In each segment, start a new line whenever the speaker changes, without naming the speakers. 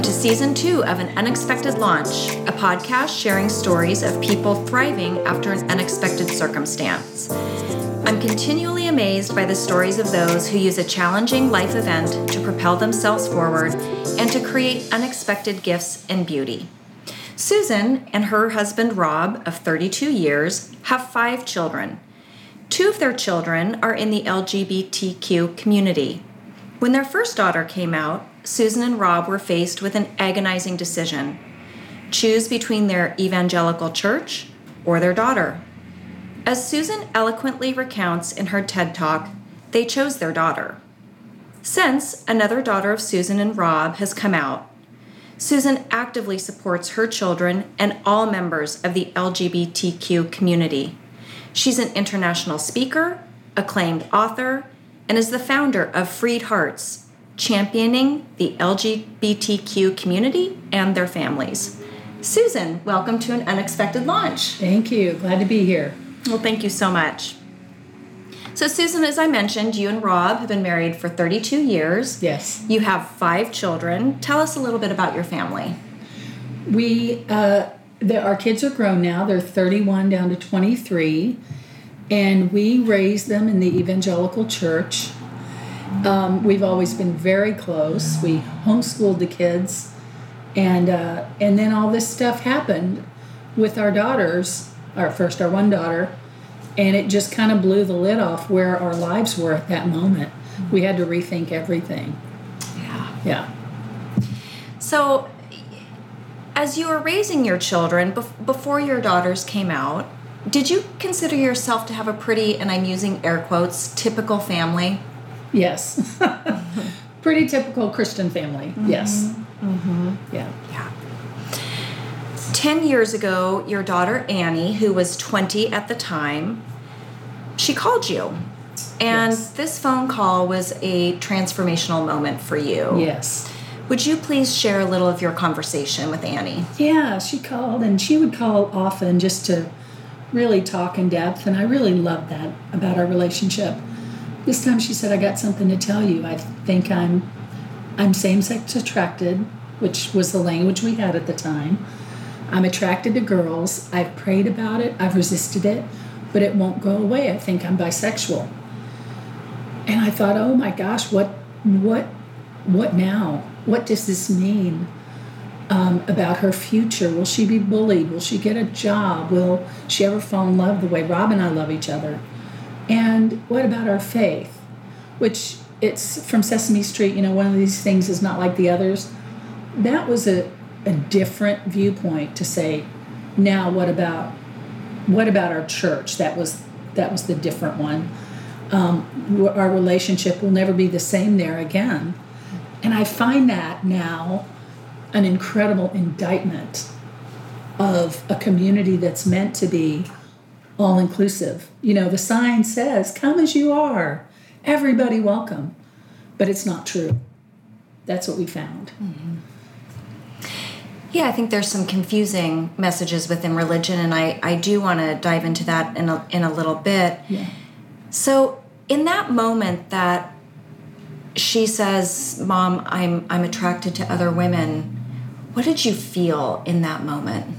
Welcome to season two of An Unexpected Launch, a podcast sharing stories of people thriving after an unexpected circumstance. I'm continually amazed by the stories of those who use a challenging life event to propel themselves forward and to create unexpected gifts and beauty. Susan and her husband Rob, of 32 years, have five children. Two of their children are in the LGBTQ community. When their first daughter came out, Susan and Rob were faced with an agonizing decision choose between their evangelical church or their daughter. As Susan eloquently recounts in her TED Talk, they chose their daughter. Since, another daughter of Susan and Rob has come out. Susan actively supports her children and all members of the LGBTQ community. She's an international speaker, acclaimed author, and is the founder of Freed Hearts, championing the LGBTQ community and their families. Susan, welcome to an unexpected launch.
Thank you. Glad to be here.
Well, thank you so much. So, Susan, as I mentioned, you and Rob have been married for 32 years.
Yes.
You have five children. Tell us a little bit about your family.
We, uh, the, our kids are grown now. They're 31 down to 23. And we raised them in the evangelical church. Um, we've always been very close. We homeschooled the kids, and uh, and then all this stuff happened with our daughters. Our first, our one daughter, and it just kind of blew the lid off where our lives were at that moment. We had to rethink everything.
Yeah.
Yeah.
So, as you were raising your children bef- before your daughters came out, did you consider yourself to have a pretty, and I'm using air quotes, typical family?
Yes. Pretty typical Christian family. Mm-hmm. Yes.
Mm-hmm.
Yeah.
Yeah. 10 years ago, your daughter Annie, who was 20 at the time, she called you. And
yes.
this phone call was a transformational moment for you.
Yes.
Would you please share a little of your conversation with Annie?
Yeah, she called and she would call often just to really talk in depth. And I really loved that about our relationship. This time she said, I got something to tell you. I think I'm I'm same sex attracted, which was the language we had at the time. I'm attracted to girls. I've prayed about it, I've resisted it, but it won't go away. I think I'm bisexual. And I thought, oh my gosh, what what what now? What does this mean? Um, about her future. Will she be bullied? Will she get a job? Will she ever fall in love the way Rob and I love each other? And what about our faith? Which it's from Sesame Street, you know, one of these things is not like the others. That was a, a different viewpoint to say, now what about what about our church? That was that was the different one. Um, our relationship will never be the same there again. And I find that now an incredible indictment of a community that's meant to be all inclusive. You know, the sign says, come as you are, everybody welcome. But it's not true. That's what we found.
Mm-hmm. Yeah, I think there's some confusing messages within religion, and I, I do want to dive into that in a, in a little bit.
Yeah.
So, in that moment that she says, "Mom, I'm I'm attracted to other women," what did you feel in that moment?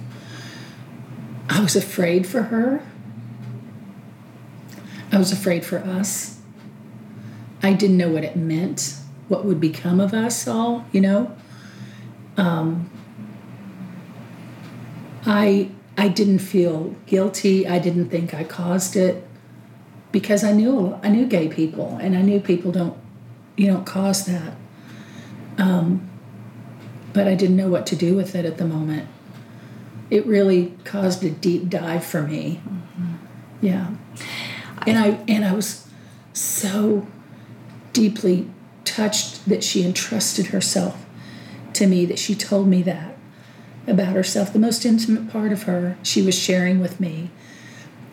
I was afraid for her. I was afraid for us. I didn't know what it meant, what would become of us all, you know. Um, I I didn't feel guilty. I didn't think I caused it because I knew I knew gay people, and I knew people don't you don't cause that. Um, but I didn't know what to do with it at the moment. It really caused a deep dive for me. Mm-hmm. Yeah and I and I was so deeply touched that she entrusted herself to me that she told me that about herself. The most intimate part of her she was sharing with me.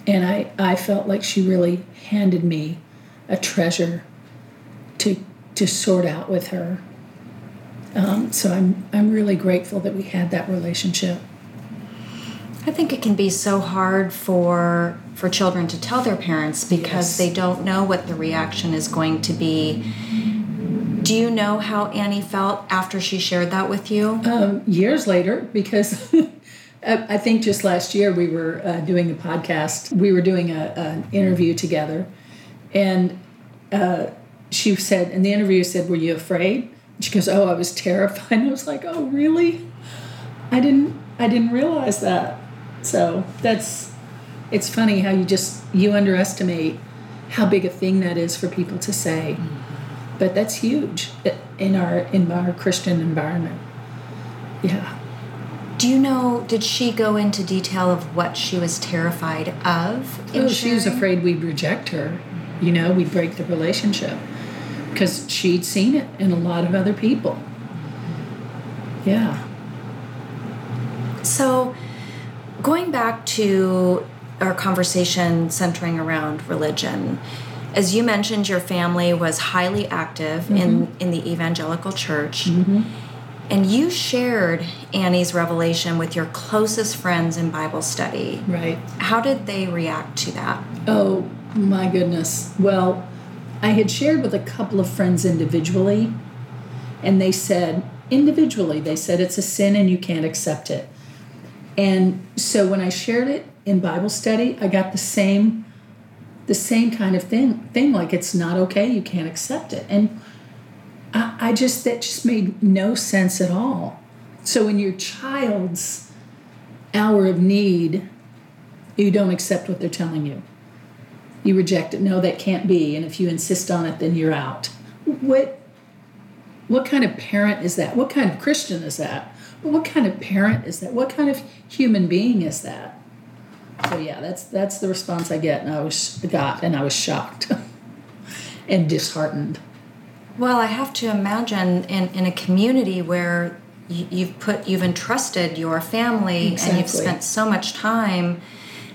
And I I felt like she really handed me a treasure to to sort out with her. Um, so I'm I'm really grateful that we had that relationship.
I think it can be so hard for for children to tell their parents because yes. they don't know what the reaction is going to be Do you know how Annie felt after she shared that with you?
Um, years later, because I think just last year we were uh, doing a podcast. We were doing a, an interview together, and uh, she said, and the interviewer said, "Were you afraid?" She goes, "Oh, I was terrified." And I was like, "Oh, really? I didn't, I didn't realize that." So that's, it's funny how you just you underestimate how big a thing that is for people to say, mm-hmm. but that's huge in our in our Christian environment. Yeah.
Do you know? Did she go into detail of what she was terrified of?
oh, she was afraid we'd reject her. Mm-hmm. You know, we'd break the relationship because she'd seen it in a lot of other people. Yeah.
So, going back to our conversation centering around religion, as you mentioned, your family was highly active mm-hmm. in, in the evangelical church. Mm-hmm. And you shared Annie's revelation with your closest friends in Bible study.
Right.
How did they react to that?
Oh, my goodness. Well, I had shared with a couple of friends individually, and they said, individually, they said it's a sin and you can't accept it. And so when I shared it in Bible study, I got the same the same kind of thing thing like it's not okay, you can't accept it. And I, I just that just made no sense at all. So in your child's hour of need, you don't accept what they're telling you you reject it. No, that can't be. And if you insist on it, then you're out. What what kind of parent is that? What kind of Christian is that? But what kind of parent is that? What kind of human being is that? So yeah, that's that's the response I get, and I was got, and I was shocked and disheartened.
Well, I have to imagine in in a community where you, have put you've entrusted your family exactly. and you've spent so much time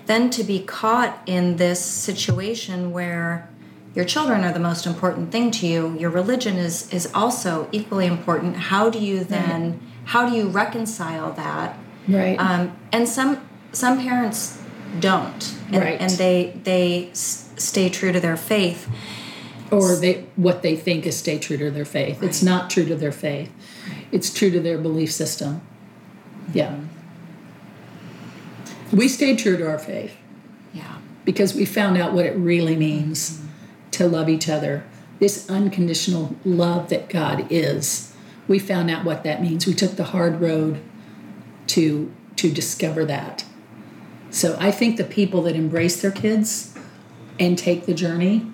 then to be caught in this situation where your children are the most important thing to you your religion is is also equally important how do you then right. how do you reconcile that
right
um, and some some parents don't and,
right.
and they they s- stay true to their faith
or they what they think is stay true to their faith right. it's not true to their faith it's true to their belief system yeah we stayed true to our faith.
Yeah.
Because we found out what it really means mm-hmm. to love each other. This unconditional love that God is. We found out what that means. We took the hard road to to discover that. So I think the people that embrace their kids and take the journey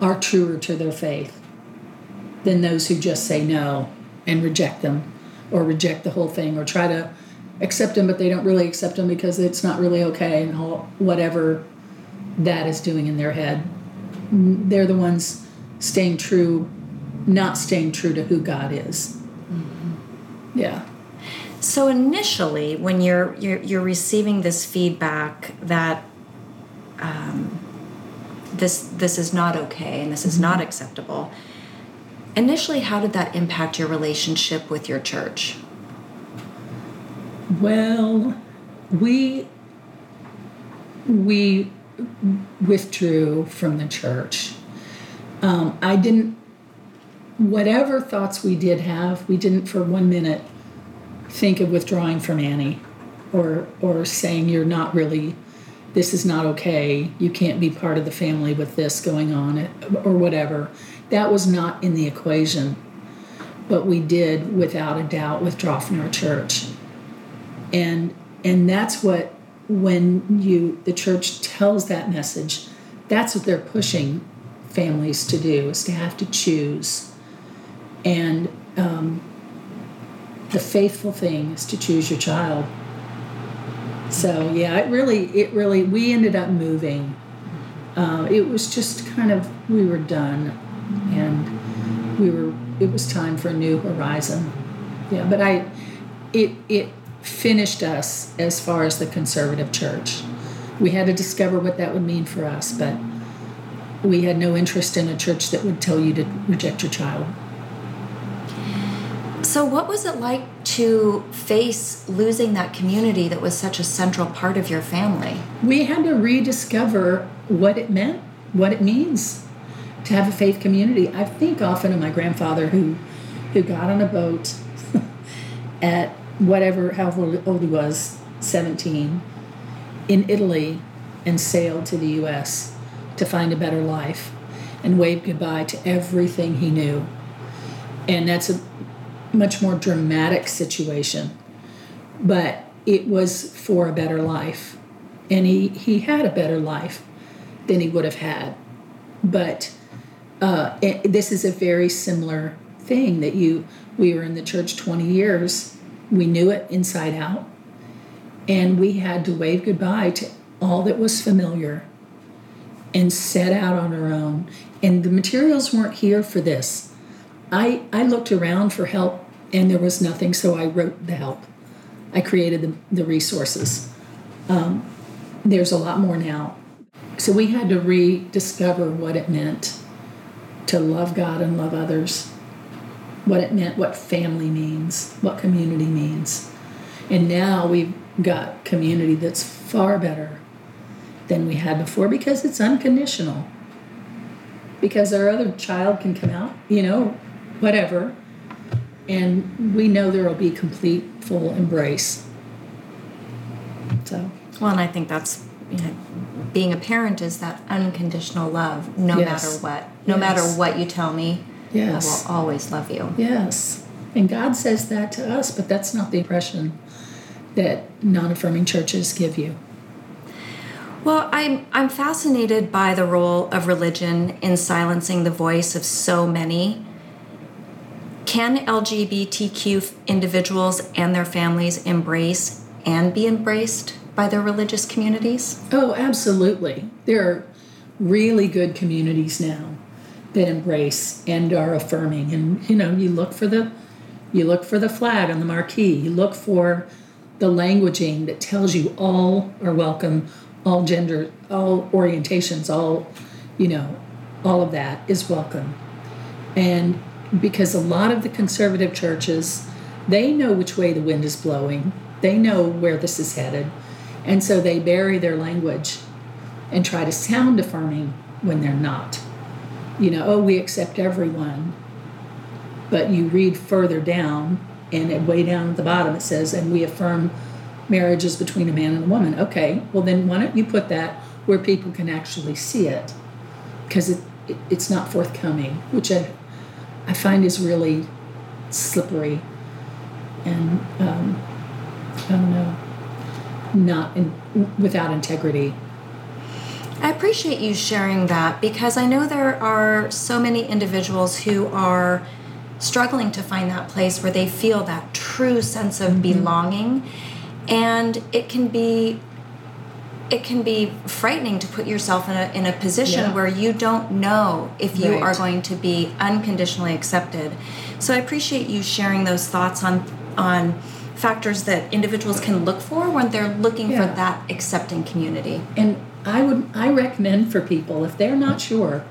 are truer to their faith than those who just say no and reject them or reject the whole thing or try to accept them, but they don't really accept them because it's not really okay and all, whatever that is doing in their head. They're the ones staying true, not staying true to who God is. Mm-hmm. Yeah.
So initially, when you're you're, you're receiving this feedback that um, this this is not okay and this is mm-hmm. not acceptable, initially, how did that impact your relationship with your church?
Well, we we withdrew from the church. Um, I didn't. Whatever thoughts we did have, we didn't for one minute think of withdrawing from Annie, or or saying you're not really. This is not okay. You can't be part of the family with this going on, or whatever. That was not in the equation. But we did, without a doubt, withdraw from our church and and that's what when you the church tells that message that's what they're pushing families to do is to have to choose and um, the faithful thing is to choose your child so yeah it really it really we ended up moving uh, it was just kind of we were done and we were it was time for a new horizon yeah but i it it finished us as far as the conservative church. We had to discover what that would mean for us, but we had no interest in a church that would tell you to reject your child.
So, what was it like to face losing that community that was such a central part of your family?
We had to rediscover what it meant, what it means to have a faith community. I think often of my grandfather who who got on a boat at whatever however old he was, 17, in Italy and sailed to the US to find a better life and waved goodbye to everything he knew. And that's a much more dramatic situation. But it was for a better life. And he, he had a better life than he would have had. But uh, this is a very similar thing that you we were in the church 20 years we knew it inside out and we had to wave goodbye to all that was familiar and set out on our own and the materials weren't here for this i i looked around for help and there was nothing so i wrote the help i created the, the resources um, there's a lot more now so we had to rediscover what it meant to love God and love others, what it meant, what family means, what community means. And now we've got community that's far better than we had before because it's unconditional. Because our other child can come out, you know, whatever, and we know there will be complete, full embrace. So.
Well, and I think that's you know, being a parent is that unconditional love, no yes. matter what. No yes. matter what you tell me, yes. I will always love you.
Yes. And God says that to us, but that's not the impression that non affirming churches give you.
Well, I'm, I'm fascinated by the role of religion in silencing the voice of so many. Can LGBTQ individuals and their families embrace and be embraced by their religious communities?
Oh, absolutely. There are really good communities now that embrace and are affirming. And you know, you look for the you look for the flag on the marquee. You look for the languaging that tells you all are welcome, all gender, all orientations, all you know, all of that is welcome. And because a lot of the conservative churches, they know which way the wind is blowing. They know where this is headed and so they bury their language and try to sound affirming when they're not. You know, oh, we accept everyone. But you read further down, and way down at the bottom it says, and we affirm marriages between a man and a woman. Okay, well, then why don't you put that where people can actually see it? Because it, it, it's not forthcoming, which I, I find is really slippery. And um, I don't know not in, without integrity.
I appreciate you sharing that because I know there are so many individuals who are struggling to find that place where they feel that true sense of mm-hmm. belonging and it can be it can be frightening to put yourself in a, in a position yeah. where you don't know if you right. are going to be unconditionally accepted. So I appreciate you sharing those thoughts on on factors that individuals can look for when they're looking yeah. for that accepting community.
And I would I recommend for people if they're not sure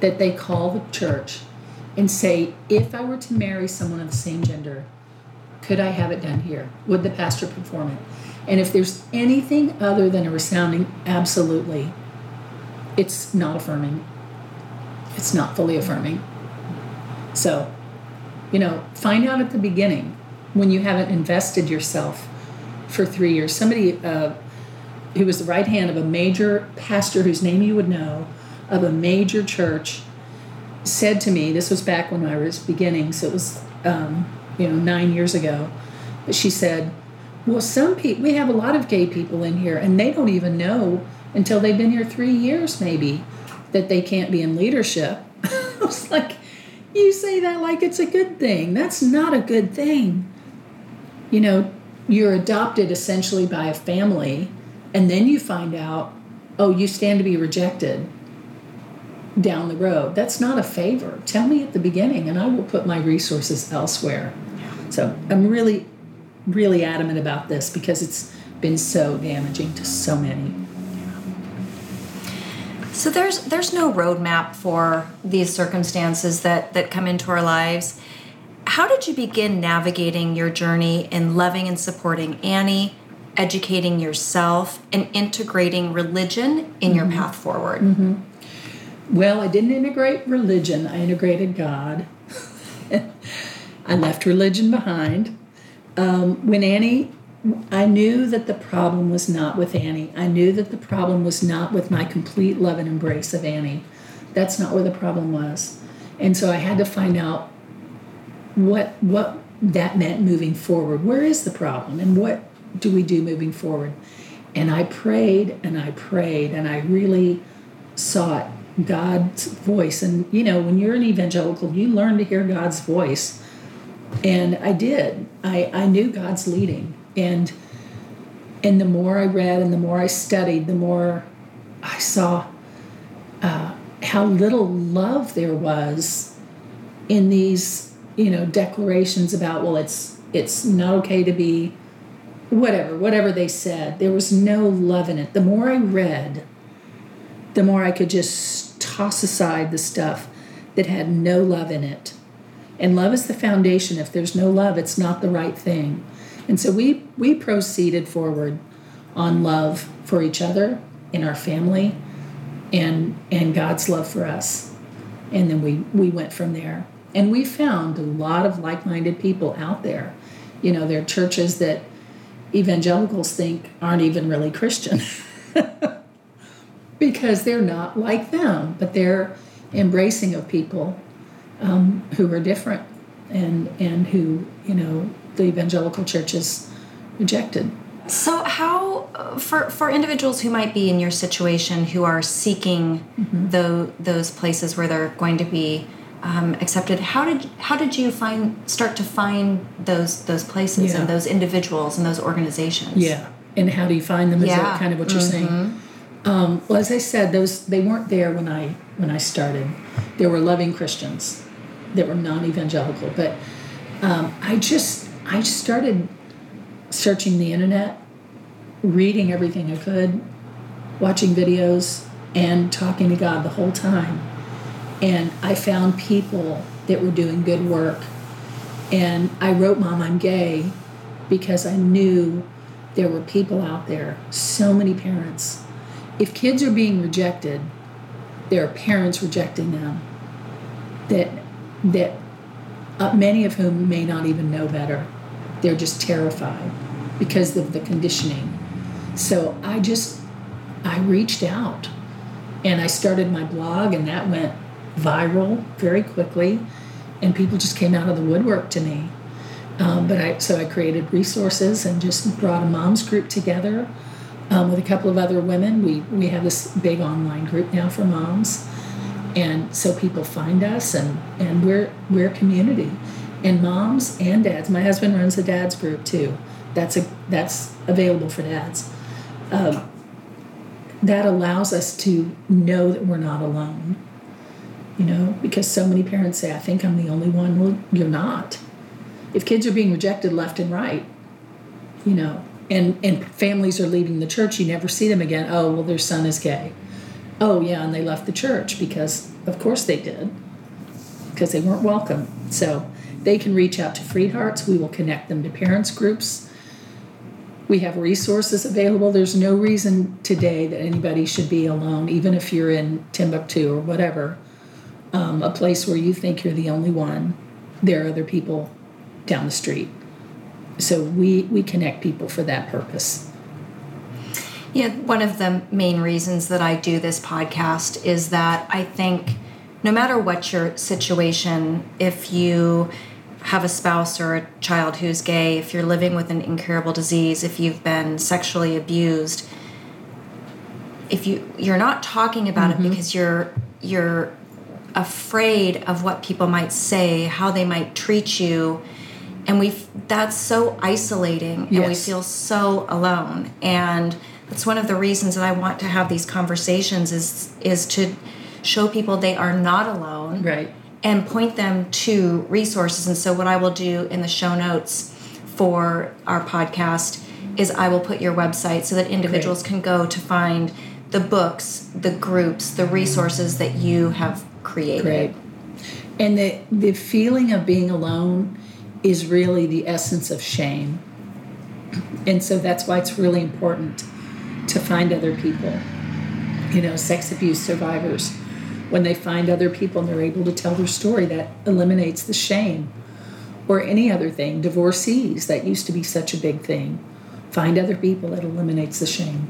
that they call the church and say, if I were to marry someone of the same gender, could I have it done here? Would the pastor perform it? And if there's anything other than a resounding absolutely, it's not affirming. It's not fully affirming. So, you know, find out at the beginning when you haven't invested yourself for three years. Somebody uh, who was the right hand of a major pastor whose name you would know of a major church said to me, this was back when I was beginning, so it was, um, you know, nine years ago, but she said, well, some people, we have a lot of gay people in here, and they don't even know until they've been here three years, maybe, that they can't be in leadership. I was like, you say that like it's a good thing. That's not a good thing you know, you're adopted essentially by a family, and then you find out, oh, you stand to be rejected down the road. That's not a favor. Tell me at the beginning, and I will put my resources elsewhere. So I'm really, really adamant about this because it's been so damaging to so many.
So there's there's no roadmap for these circumstances that that come into our lives how did you begin navigating your journey in loving and supporting Annie, educating yourself, and integrating religion in mm-hmm. your path forward?
Mm-hmm. Well, I didn't integrate religion, I integrated God. I left religion behind. Um, when Annie, I knew that the problem was not with Annie. I knew that the problem was not with my complete love and embrace of Annie. That's not where the problem was. And so I had to find out what what that meant moving forward. Where is the problem and what do we do moving forward? And I prayed and I prayed and I really sought God's voice. And you know, when you're an evangelical, you learn to hear God's voice. And I did. I, I knew God's leading. And and the more I read and the more I studied, the more I saw uh, how little love there was in these, you know, declarations about well, it's it's not okay to be whatever, whatever they said. There was no love in it. The more I read, the more I could just toss aside the stuff that had no love in it. And love is the foundation. If there's no love, it's not the right thing. And so we we proceeded forward on love for each other in our family and and God's love for us. And then we we went from there. And we found a lot of like-minded people out there. You know, there are churches that evangelicals think aren't even really Christian. because they're not like them, but they're embracing of people um, who are different and and who you know the evangelical church has rejected.
So, how for for individuals who might be in your situation who are seeking mm-hmm. the, those places where they're going to be um, accepted, how did how did you find start to find those those places yeah. and those individuals and those organizations?
Yeah, and how do you find them? Is yeah. that kind of what you're mm-hmm. saying? Um, well, as I said, those they weren't there when I when I started. There were loving Christians that were non-evangelical, but um, I just I started searching the internet, reading everything I could, watching videos, and talking to God the whole time. And I found people that were doing good work. And I wrote Mom, I'm Gay because I knew there were people out there, so many parents. If kids are being rejected, there are parents rejecting them that that uh, many of whom may not even know better they're just terrified because of the conditioning. So I just, I reached out and I started my blog, and that went viral very quickly, and people just came out of the woodwork to me. Um, but I, so I created resources and just brought a moms group together um, with a couple of other women. We we have this big online group now for moms, and so people find us, and and we're we're a community and moms and dads. My husband runs a dads group too. That's a that's available for dads. Um, that allows us to know that we're not alone. You know, because so many parents say, "I think I'm the only one." Well, you're not. If kids are being rejected left and right, you know, and and families are leaving the church, you never see them again. Oh, well, their son is gay. Oh, yeah, and they left the church because, of course, they did, because they weren't welcome. So they can reach out to Freed Hearts. We will connect them to parents groups. We have resources available. There's no reason today that anybody should be alone, even if you're in Timbuktu or whatever, um, a place where you think you're the only one. There are other people down the street. So we, we connect people for that purpose.
Yeah, one of the main reasons that I do this podcast is that I think no matter what your situation, if you have a spouse or a child who's gay, if you're living with an incurable disease, if you've been sexually abused, if you you're not talking about mm-hmm. it because you're you're afraid of what people might say, how they might treat you, and we that's so isolating yes. and we feel so alone. And that's one of the reasons that I want to have these conversations is is to show people they are not alone.
Right.
And point them to resources. And so, what I will do in the show notes for our podcast is I will put your website so that individuals Great. can go to find the books, the groups, the resources that you have created.
Great. And the, the feeling of being alone is really the essence of shame. And so that's why it's really important to find other people, you know, sex abuse survivors when they find other people and they're able to tell their story, that eliminates the shame. Or any other thing, divorcees, that used to be such a big thing. Find other people, that eliminates the shame.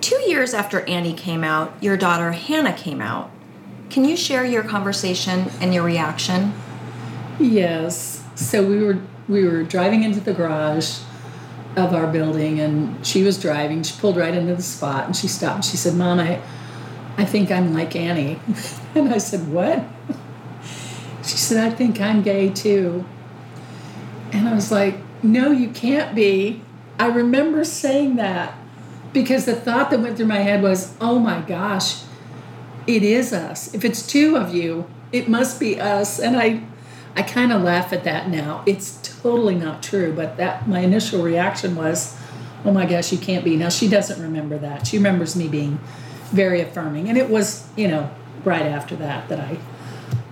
Two years after Annie came out, your daughter Hannah came out. Can you share your conversation and your reaction?
Yes. So we were we were driving into the garage of our building and she was driving. She pulled right into the spot and she stopped and she said, Mom, I I think I'm like Annie. and I said, What? She said, I think I'm gay too. And I was like, No, you can't be. I remember saying that because the thought that went through my head was, Oh my gosh, it is us. If it's two of you, it must be us. And I I kind of laugh at that now. It's totally not true, but that my initial reaction was, "Oh my gosh, you can't be." Now she doesn't remember that. She remembers me being very affirming, and it was, you know, right after that that I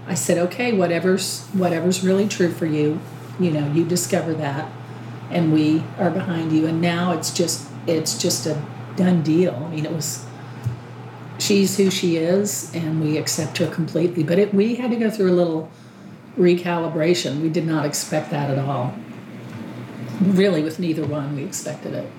I said, "Okay, whatever's whatever's really true for you, you know, you discover that, and we are behind you." And now it's just it's just a done deal. I mean, it was she's who she is, and we accept her completely. But it, we had to go through a little recalibration. We did not expect that at all. Really, with neither one, we expected it.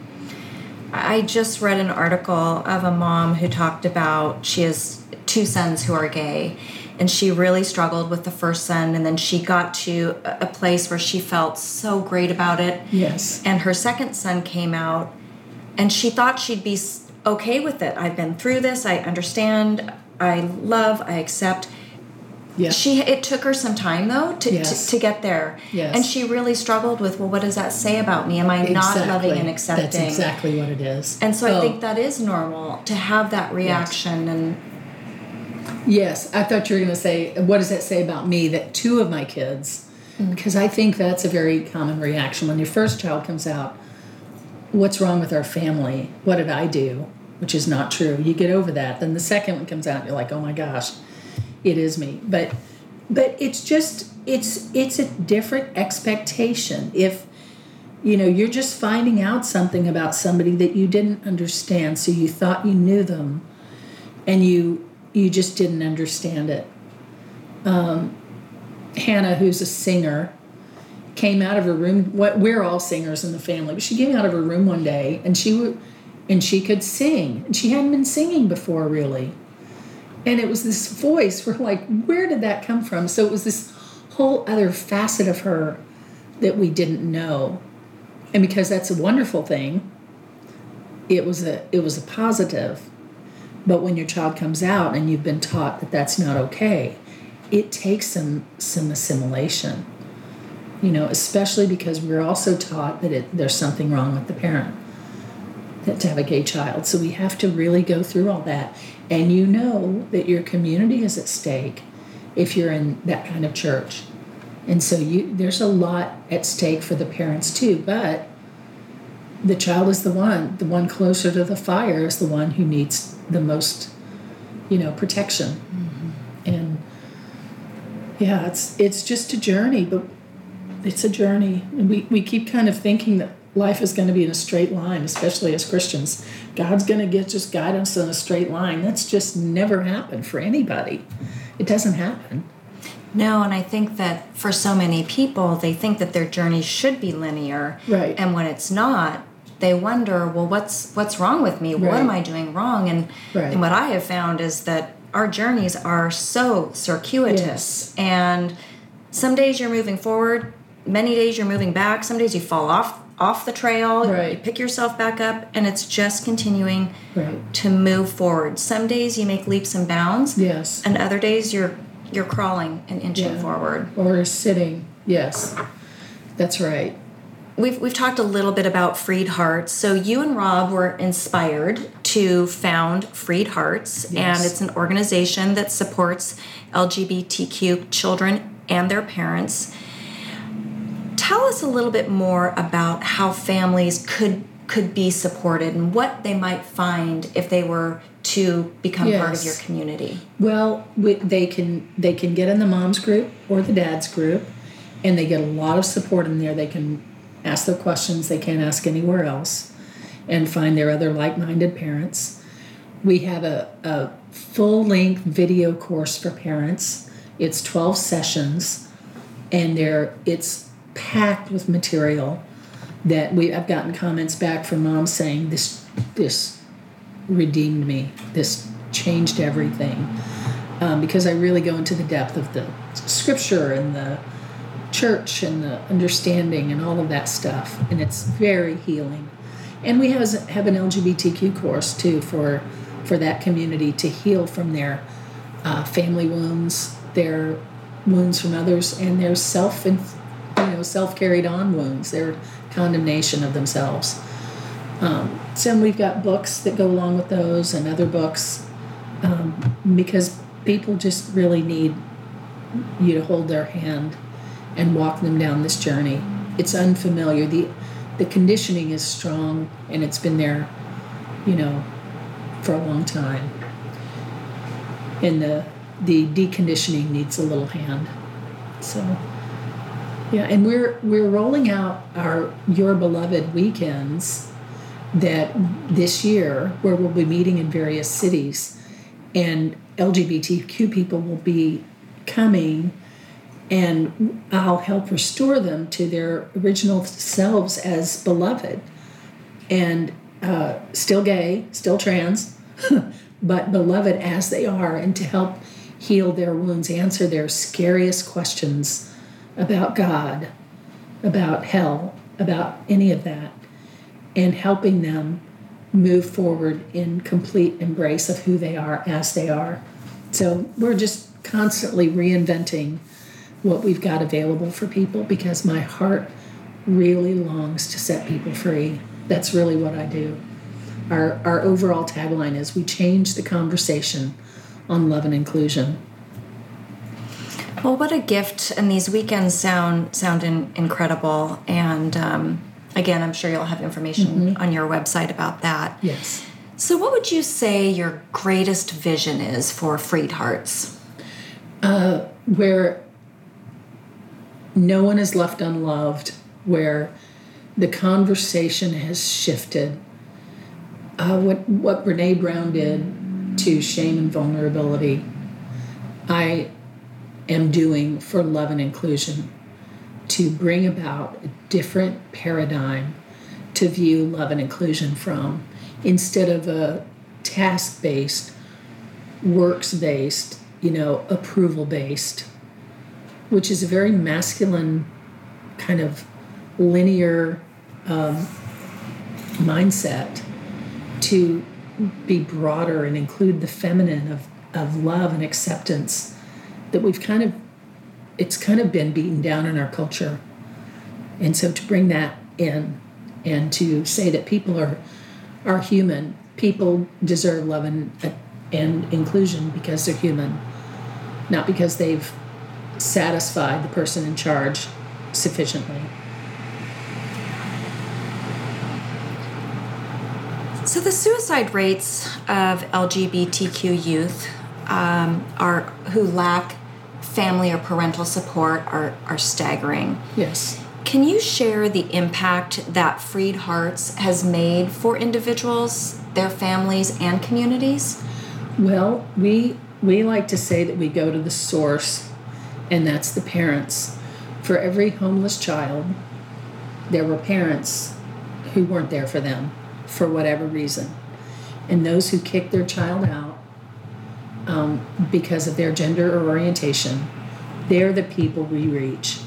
I just read an article of a mom who talked about she has two sons who are gay, and she really struggled with the first son, and then she got to a place where she felt so great about it.
Yes.
And her second son came out, and she thought she'd be okay with it. I've been through this, I understand, I love, I accept
Yes.
She it took her some time though to,
Yes.
to, to get there.
Yes.
And she really struggled with, well, what does that say about me? Am I not loving and accepting?
That's exactly what it is.
And so I
Oh,
think that is normal to have that reaction and
Yes, I thought you were going to say, what does that say about me that two of my kids, mm. because I think that's a very common reaction when your first child comes out. What's wrong with our family? What did I do? Which is not true. You get over that. Then the second one comes out, and you're like, oh my gosh, it is me. But, but it's just it's it's a different expectation. If you know you're just finding out something about somebody that you didn't understand, so you thought you knew them, and you you just didn't understand it. Um, Hannah, who's a singer, came out of her room. What we're all singers in the family, but she came out of her room one day and she would, and she could sing, and she hadn't been singing before really. And it was this voice. We're like, where did that come from? So it was this whole other facet of her that we didn't know, and because that's a wonderful thing, it was a it was a positive. But when your child comes out and you've been taught that that's not okay, it takes some some assimilation. You know, especially because we're also taught that it, there's something wrong with the parent that to have a gay child. So we have to really go through all that. And you know that your community is at stake if you're in that kind of church. And so you there's a lot at stake for the parents too, but the child is the one, the one closer to the fire is the one who needs the most, you know, protection. Mm-hmm. And yeah, it's it's just a journey, but it's a journey. And we, we keep kind of thinking that life is going to be in a straight line, especially as Christians. God's going to get just guidance in a straight line. That's just never happened for anybody. It doesn't happen.
no, and I think that for so many people they think that their journey should be linear.
Right.
And when it's not, they wonder, well, what's what's wrong with me? What am I doing wrong? And
Right.
and what I have found is that our journeys are so circuitous and some days you're moving forward, many days you're moving back, some days you fall off off the trail,
Right.
you pick yourself back up and it's just continuing
Right.
to move forward. Some days you make leaps and bounds
Yes.
and other days you're you're crawling and inching
Yeah.
forward.
Or sitting. Yes. That's right.
We've we've talked a little bit about Freed Hearts. So you and Rob were inspired to found Freed Hearts, and it's an organization that supports LGBTQ children and their parents. Tell us a little bit more about how families could could be supported and what they might find if they were to become part of your community.
Well, we, they can they can get in the moms group or the dads group, and they get a lot of support in there. They can ask the questions they can't ask anywhere else, and find their other like-minded parents. we have a, a full length video course for parents. It's 12 sessions, and there it's packed with material that we I've gotten comments back from moms saying this this redeemed me. This changed everything um, because I really go into the depth of the scripture and the church and the understanding and all of that stuff, and it's very healing. And we have have an LGBTQ course too for for that community to heal from their uh, family wounds, their wounds from others, and their self you know self carried on wounds, their condemnation of themselves. Um, so we've got books that go along with those and other books um, because people just really need you to hold their hand and walk them down this journey. It's unfamiliar. The the conditioning is strong and it's been there, you know, for a long time. And the the deconditioning needs a little hand. So yeah, and we're we're rolling out our Your Beloved weekends that this year where we'll be meeting in various cities and LGBTQ people will be coming and I'll help restore them to their original selves as beloved. And uh, still gay, still trans, but beloved as they are, and to help heal their wounds, answer their scariest questions about God, about hell, about any of that, and helping them move forward in complete embrace of who they are as they are. So we're just constantly reinventing what we've got available for people because my heart really longs to set people free. That's really what I do. Our, our overall tagline is we change the conversation on love and inclusion.
Well, what a gift! And these weekends sound sound in, incredible. And um, again, I'm sure you'll have information mm-hmm. on your website about that.
Yes.
So, what would you say your greatest vision is for Freed Hearts?
Uh, where no one is left unloved, where the conversation has shifted. Uh, what what Brene Brown did to shame and vulnerability, I am doing for love and inclusion to bring about a different paradigm to view love and inclusion from instead of a task based, works based, you know, approval based which is a very masculine kind of linear um, mindset, to be broader and include the feminine of, of love and acceptance that we've kind of it's kind of been beaten down in our culture and so to bring that in and to say that people are are human people deserve love and and inclusion because they're human not because they've satisfied the person in charge sufficiently.
So, the suicide rates of LGBTQ youth um, are who lack family or parental support are, are staggering.
Yes.
Can you share the impact that Freed Hearts has made for individuals, their families, and communities?
Well, we we like to say that we go to the source and that's the parents. For every homeless child, there were parents who weren't there for them for whatever reason. And those who kicked their child out um, because of their gender or orientation, they're the people we reach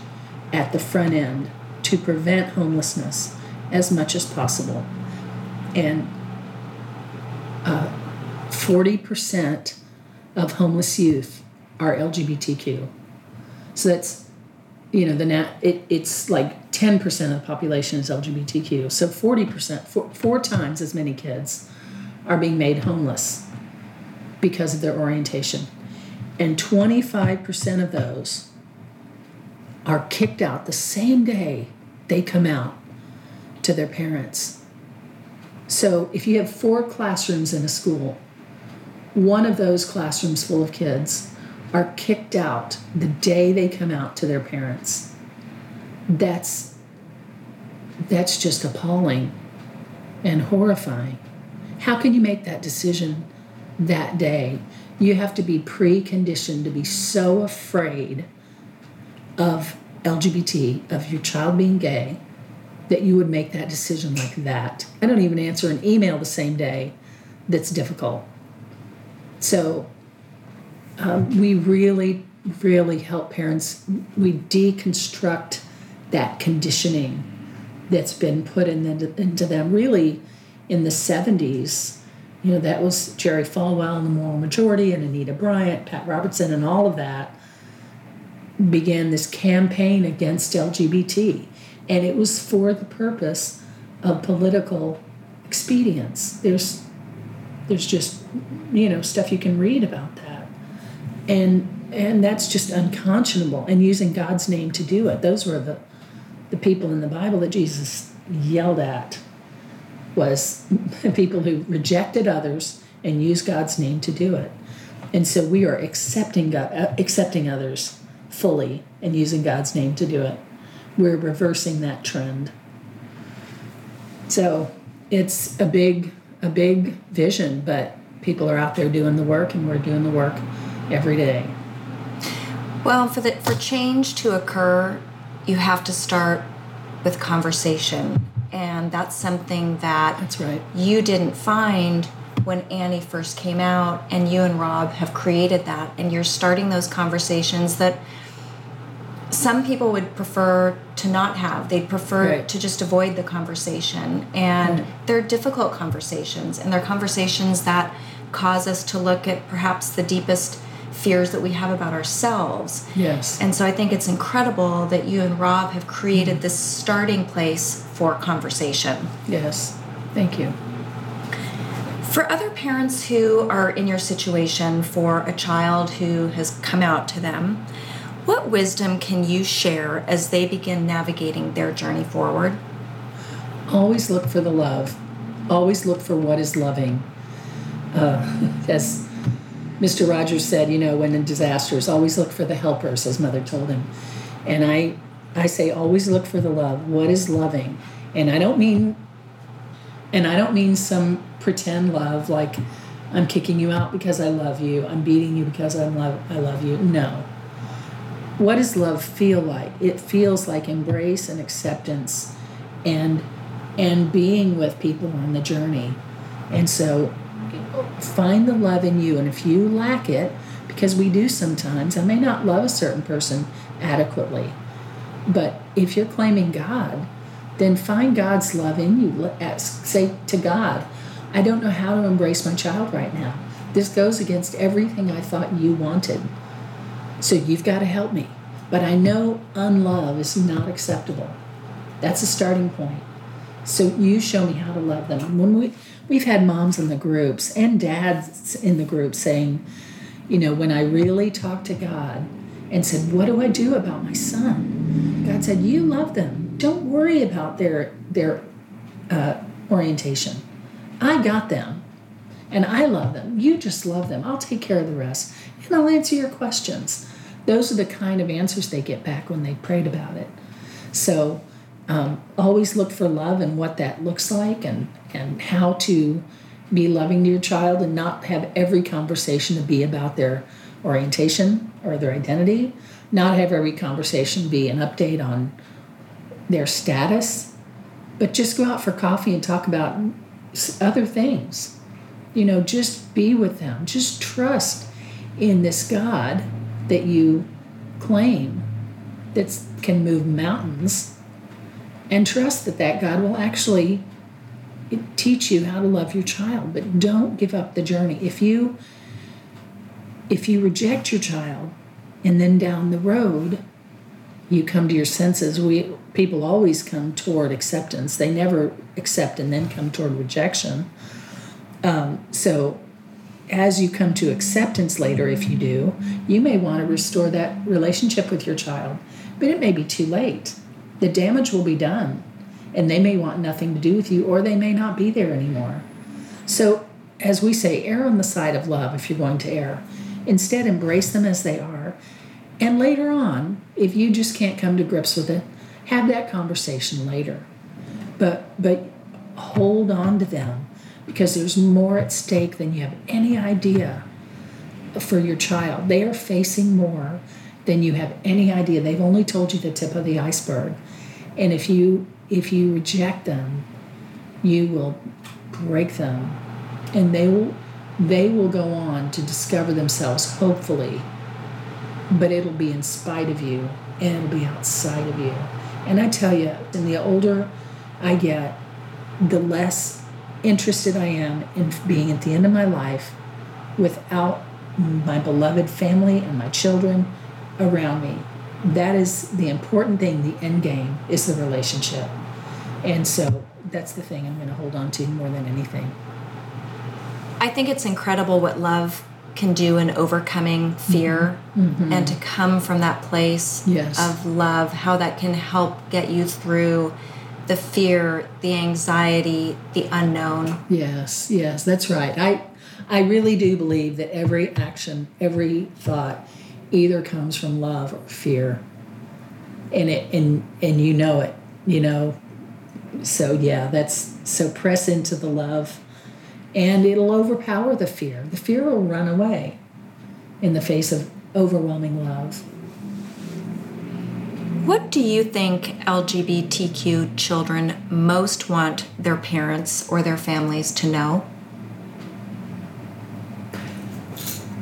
at the front end to prevent homelessness as much as possible. And uh, 40% of homeless youth are LGBTQ. So that's, you know, the nat, it, it's like 10% of the population is LGBTQ. So 40%, four, four times as many kids are being made homeless because of their orientation. And 25% of those are kicked out the same day they come out to their parents. So if you have four classrooms in a school, one of those classrooms full of kids are kicked out the day they come out to their parents. That's that's just appalling and horrifying. How can you make that decision that day. You have to be preconditioned to be so afraid of LGBT, of your child being gay, that you would make that decision like that. I don't even answer an email the same day that's difficult. So um, we really, really help parents. We deconstruct that conditioning that's been put in the, into them really in the 70s. You know, that was Jerry Falwell and the Moral Majority and Anita Bryant, Pat Robertson, and all of that began this campaign against LGBT. And it was for the purpose of political expedience. There's there's just you know stuff you can read about that. And and that's just unconscionable and using God's name to do it. Those were the the people in the Bible that Jesus yelled at was people who rejected others and used God's name to do it. And so we are accepting God, uh, accepting others fully and using God's name to do it. We're reversing that trend. So it's a big a big vision, but people are out there doing the work and we're doing the work every day.
Well, for the for change to occur, you have to start with conversation. And that's something that
That's right.
you didn't find when Annie first came out and you and Rob have created that and you're starting those conversations that some people would prefer to not have. They'd prefer
Right.
to just avoid the conversation. And they're difficult conversations, and they're conversations that cause us to look at perhaps the deepest fears that we have about ourselves.
Yes.
And so I think it's incredible that you and Rob have created hmm. this starting place for conversation.
yes. Thank you.
For other parents who are in your situation, for a child who has come out to them, what wisdom can you share as they begin navigating their journey forward?
Always look for the love. Always look for what is loving. Uh, as Mr. Rogers said, you know, when in disasters, always look for the helpers, as Mother told him. And I, I say, always look for the love. What is loving? And I don't mean, and I don't mean some pretend love like I'm kicking you out because I love you. I'm beating you because I'm love I love you. No. What does love feel like? It feels like embrace and acceptance and and being with people on the journey. And so find the love in you and if you lack it because we do sometimes, I may not love a certain person adequately. But if you're claiming God, then find God's love in you. Ask- uh, Say to God, I don't know how to embrace my child right now. This goes against everything I thought you wanted. So you've got to help me. But I know unlove is not acceptable. That's a starting point. So you show me how to love them. When we we've had moms in the groups and dads in the group saying, you know, when I really talked to God and said, "What do I do about my son?" God said, "You love them. Don't worry about their their uh, orientation. I got them, and I love them. You just love them. I'll take care of the rest, and I'll answer your questions." Those are the kind of answers they get back when they prayed about it. So um, always look for love and what that looks like and, and how to be loving to your child and not have every conversation to be about their orientation or their identity, not have every conversation be an update on their status, but just go out for coffee and talk about other things. You know, just be with them, just trust in this God that you claim that can move mountains and trust that that God will actually teach you how to love your child. But don't give up the journey. If you if you reject your child and then down the road you come to your senses. We people always come toward acceptance. They never accept and then come toward rejection. Um, so as you come to acceptance later if you do you may want to restore that relationship with your child. But it may be too late. The damage will be done. And they may want nothing to do with you or they may not be there anymore. So as we say err on the side of love if you're going to err. Instead embrace them as they are and later on if you just can't come to grips with it have that conversation later but but hold on to them because there's more at stake than you have any idea for your child. They are facing more than you have any idea. They've only told you the tip of the iceberg. And if you if you reject them, you will break them and they will they will go on to discover themselves hopefully but it'll be in spite of you and it'll be outside of you. And i tell you and the older i get the less interested i am in being at the end of my life without my beloved family and my children around me. That is the important thing the end game is the relationship. And so that's the thing i'm going to hold on to more than anything.
I think it's incredible what love can do in overcoming fear mm-hmm. and to come from that place
yes.
of love, how that can help get you through the fear, the anxiety, the unknown.
Yes, yes, that's right. I I really do believe that every action, every thought either comes from love or fear. And it and and you know it, you know. So yeah, that's so press into the love and it'll overpower the fear. The fear will run away in the face of overwhelming love.
What do you think LGBTQ children most want their parents or their families to know?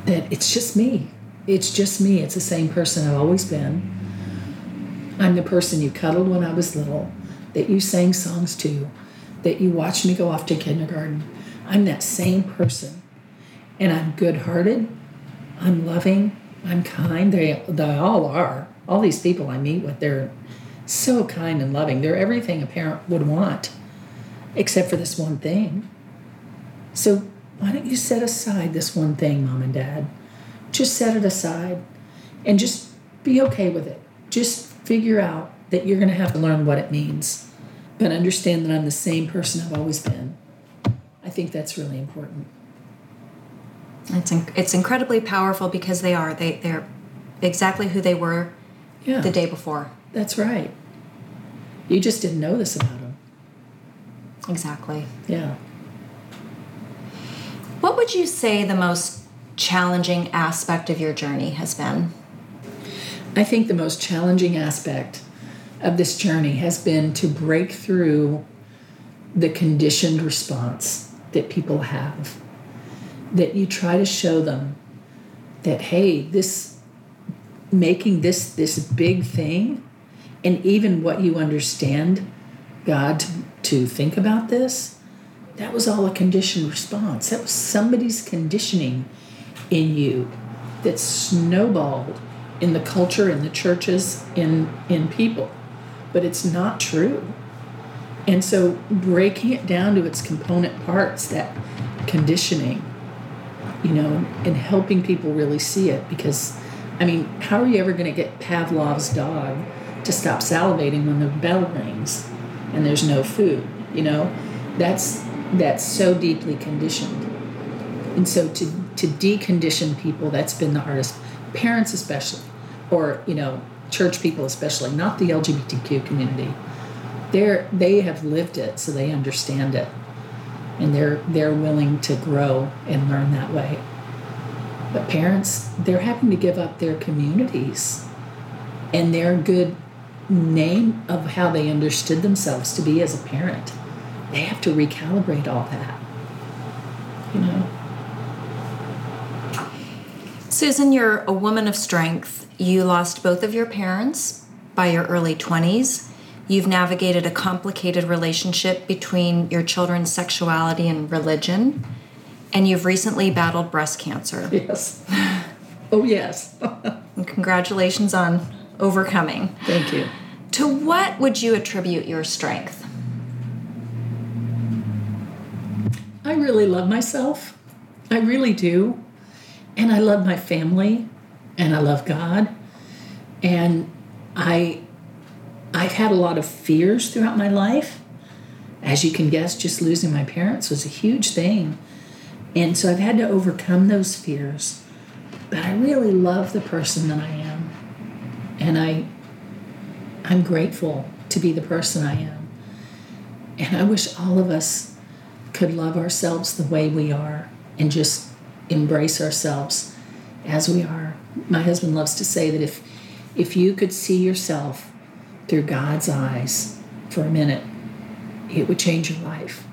That it's just me. It's just me. It's the same person I've always been. I'm the person you cuddled when I was little, that you sang songs to, that you watched me go off to kindergarten, I'm that same person. And I'm good hearted, I'm loving, I'm kind. They, they all are. All these people I meet with, they're so kind and loving. They're everything a parent would want, except for this one thing. So why don't you set aside this one thing, mom and dad? Just set it aside and just be okay with it. Just figure out that you're going to have to learn what it means, but understand that I'm the same person I've always been. I think that's really important.
It's in, it's incredibly powerful because they are they they're exactly who they were yeah. the day before.
That's right. You just didn't know this about them.
Exactly.
Yeah.
What would you say the most challenging aspect of your journey has been?
I think the most challenging aspect of this journey has been to break through the conditioned response that people have. That you try to show them that, hey, this making this this big thing, and even what you understand God to, to think about this, that was all a conditioned response. That was somebody's conditioning in you that snowballed in the culture, in the churches, in in people. But it's not true. And so breaking it down to its component parts, that conditioning, you know, and helping people really see it because I mean, how are you ever going to get Pavlov's dog to stop salivating when the bell rings and there's no food, you know? That's that's so deeply conditioned. And so to to decondition people, that's been the hardest. Parents especially or, you know, church people especially, not the LGBTQ community they're they have lived it so they understand it. And they're they're willing to grow and learn that way. But parents they're having to give up their communities and their good name of how they understood themselves to be as a parent. They have to recalibrate all that you know?
Susan you're a woman of strength. You lost both of your parents by your early 20s You've navigated a complicated relationship between your children's sexuality and religion, and you've recently battled breast cancer.
Yes. Oh, yes.
and congratulations on overcoming.
Thank you.
To what would you attribute your strength?
I really love myself. I really do. And I love my family and I love God. And I I've had a lot of fears throughout my life. As you can guess, just losing my parents was a huge thing. And so I've had to overcome those fears. But I really love the person that I am. And I I'm grateful to be the person I am. And I wish all of us could love ourselves the way we are and just embrace ourselves as we are. My husband loves to say that if if you could see yourself through God's eyes for a minute, it would change your life.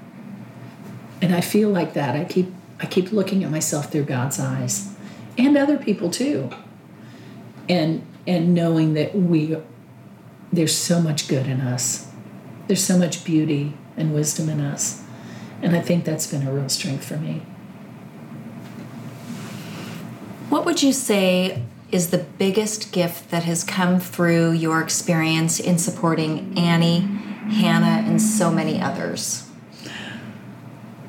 And I feel like that. I keep I keep looking at myself through God's eyes and other people too. And and knowing that we there's so much good in us. There's so much beauty and wisdom in us. And I think that's been a real strength for me.
What would you say is the biggest gift that has come through your experience in supporting Annie, Hannah, and so many others?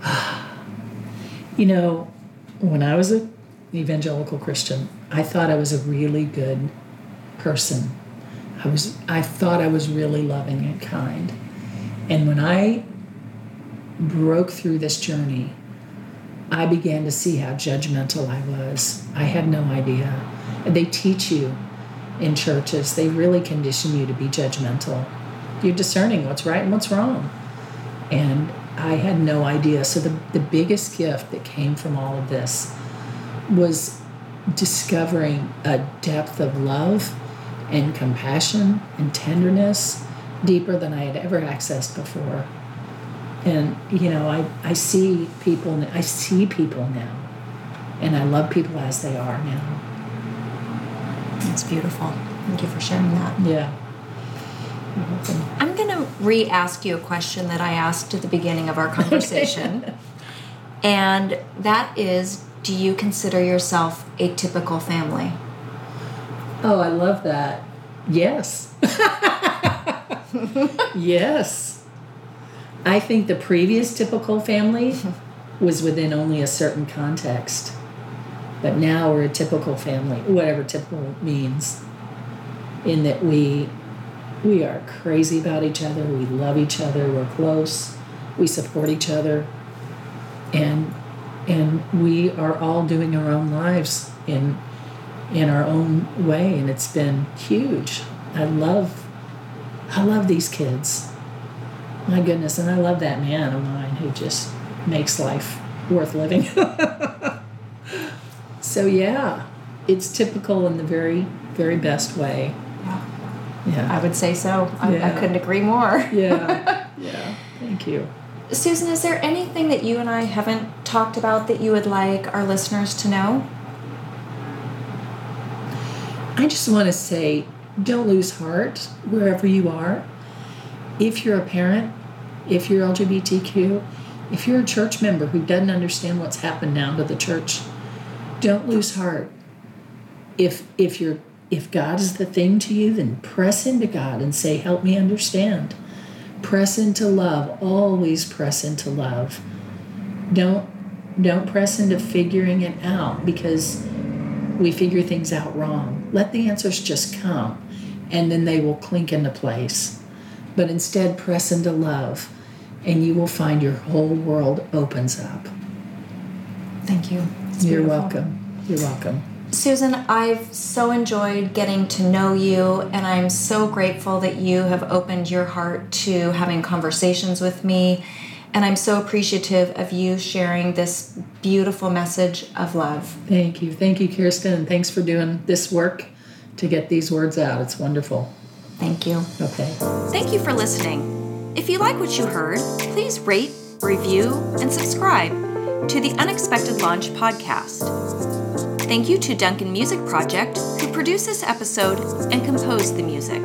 You know, when I was an evangelical Christian, I thought I was a really good person. I was I thought I was really loving and kind. And when I broke through this journey, I began to see how judgmental I was. I had no idea. They teach you in churches, they really condition you to be judgmental. You're discerning what's right and what's wrong. And I had no idea. So, the, the biggest gift that came from all of this was discovering a depth of love and compassion and tenderness deeper than I had ever accessed before. And you know, I, I see people I see people now. And I love people as they are now.
That's beautiful. Thank you for sharing that.
Yeah.
I'm going to re ask you a question that I asked at the beginning of our conversation. and that is Do you consider yourself a typical family?
Oh, I love that. Yes. yes. I think the previous typical family was within only a certain context. But now we're a typical family, whatever typical means, in that we we are crazy about each other, we love each other, we're close, we support each other, and and we are all doing our own lives in in our own way and it's been huge. I love I love these kids. My goodness, and I love that man of mine who just makes life worth living. so yeah, it's typical in the very, very best way.
Yeah.
Yeah.
I would say so. I, I couldn't agree more.
Yeah. yeah. Thank you.
Susan, is there anything that you and I haven't talked about that you would like our listeners to know?
I just want to say don't lose heart wherever you are. If you're a parent, if you're LGBTQ, if you're a church member who doesn't understand what's happened now to the church, don't lose heart. If if you're if God is the thing to you, then press into God and say, "Help me understand." Press into love. Always press into love. Don't don't press into figuring it out because we figure things out wrong. Let the answers just come and then they will clink into place. But instead, press into love and you will find your whole world opens up.
Thank you. It's
You're
beautiful.
welcome. You're welcome.
Susan, I've so enjoyed getting to know you, and I'm so grateful that you have opened your heart to having conversations with me. And I'm so appreciative of you sharing this beautiful message of love.
Thank you. Thank you, Kirsten, and thanks for doing this work to get these words out. It's wonderful.
Thank you.
Okay.
Thank you for listening. If you like what you heard, please rate, review, and subscribe to the Unexpected Launch podcast. Thank you to Duncan Music Project, who produced this episode and composed the music.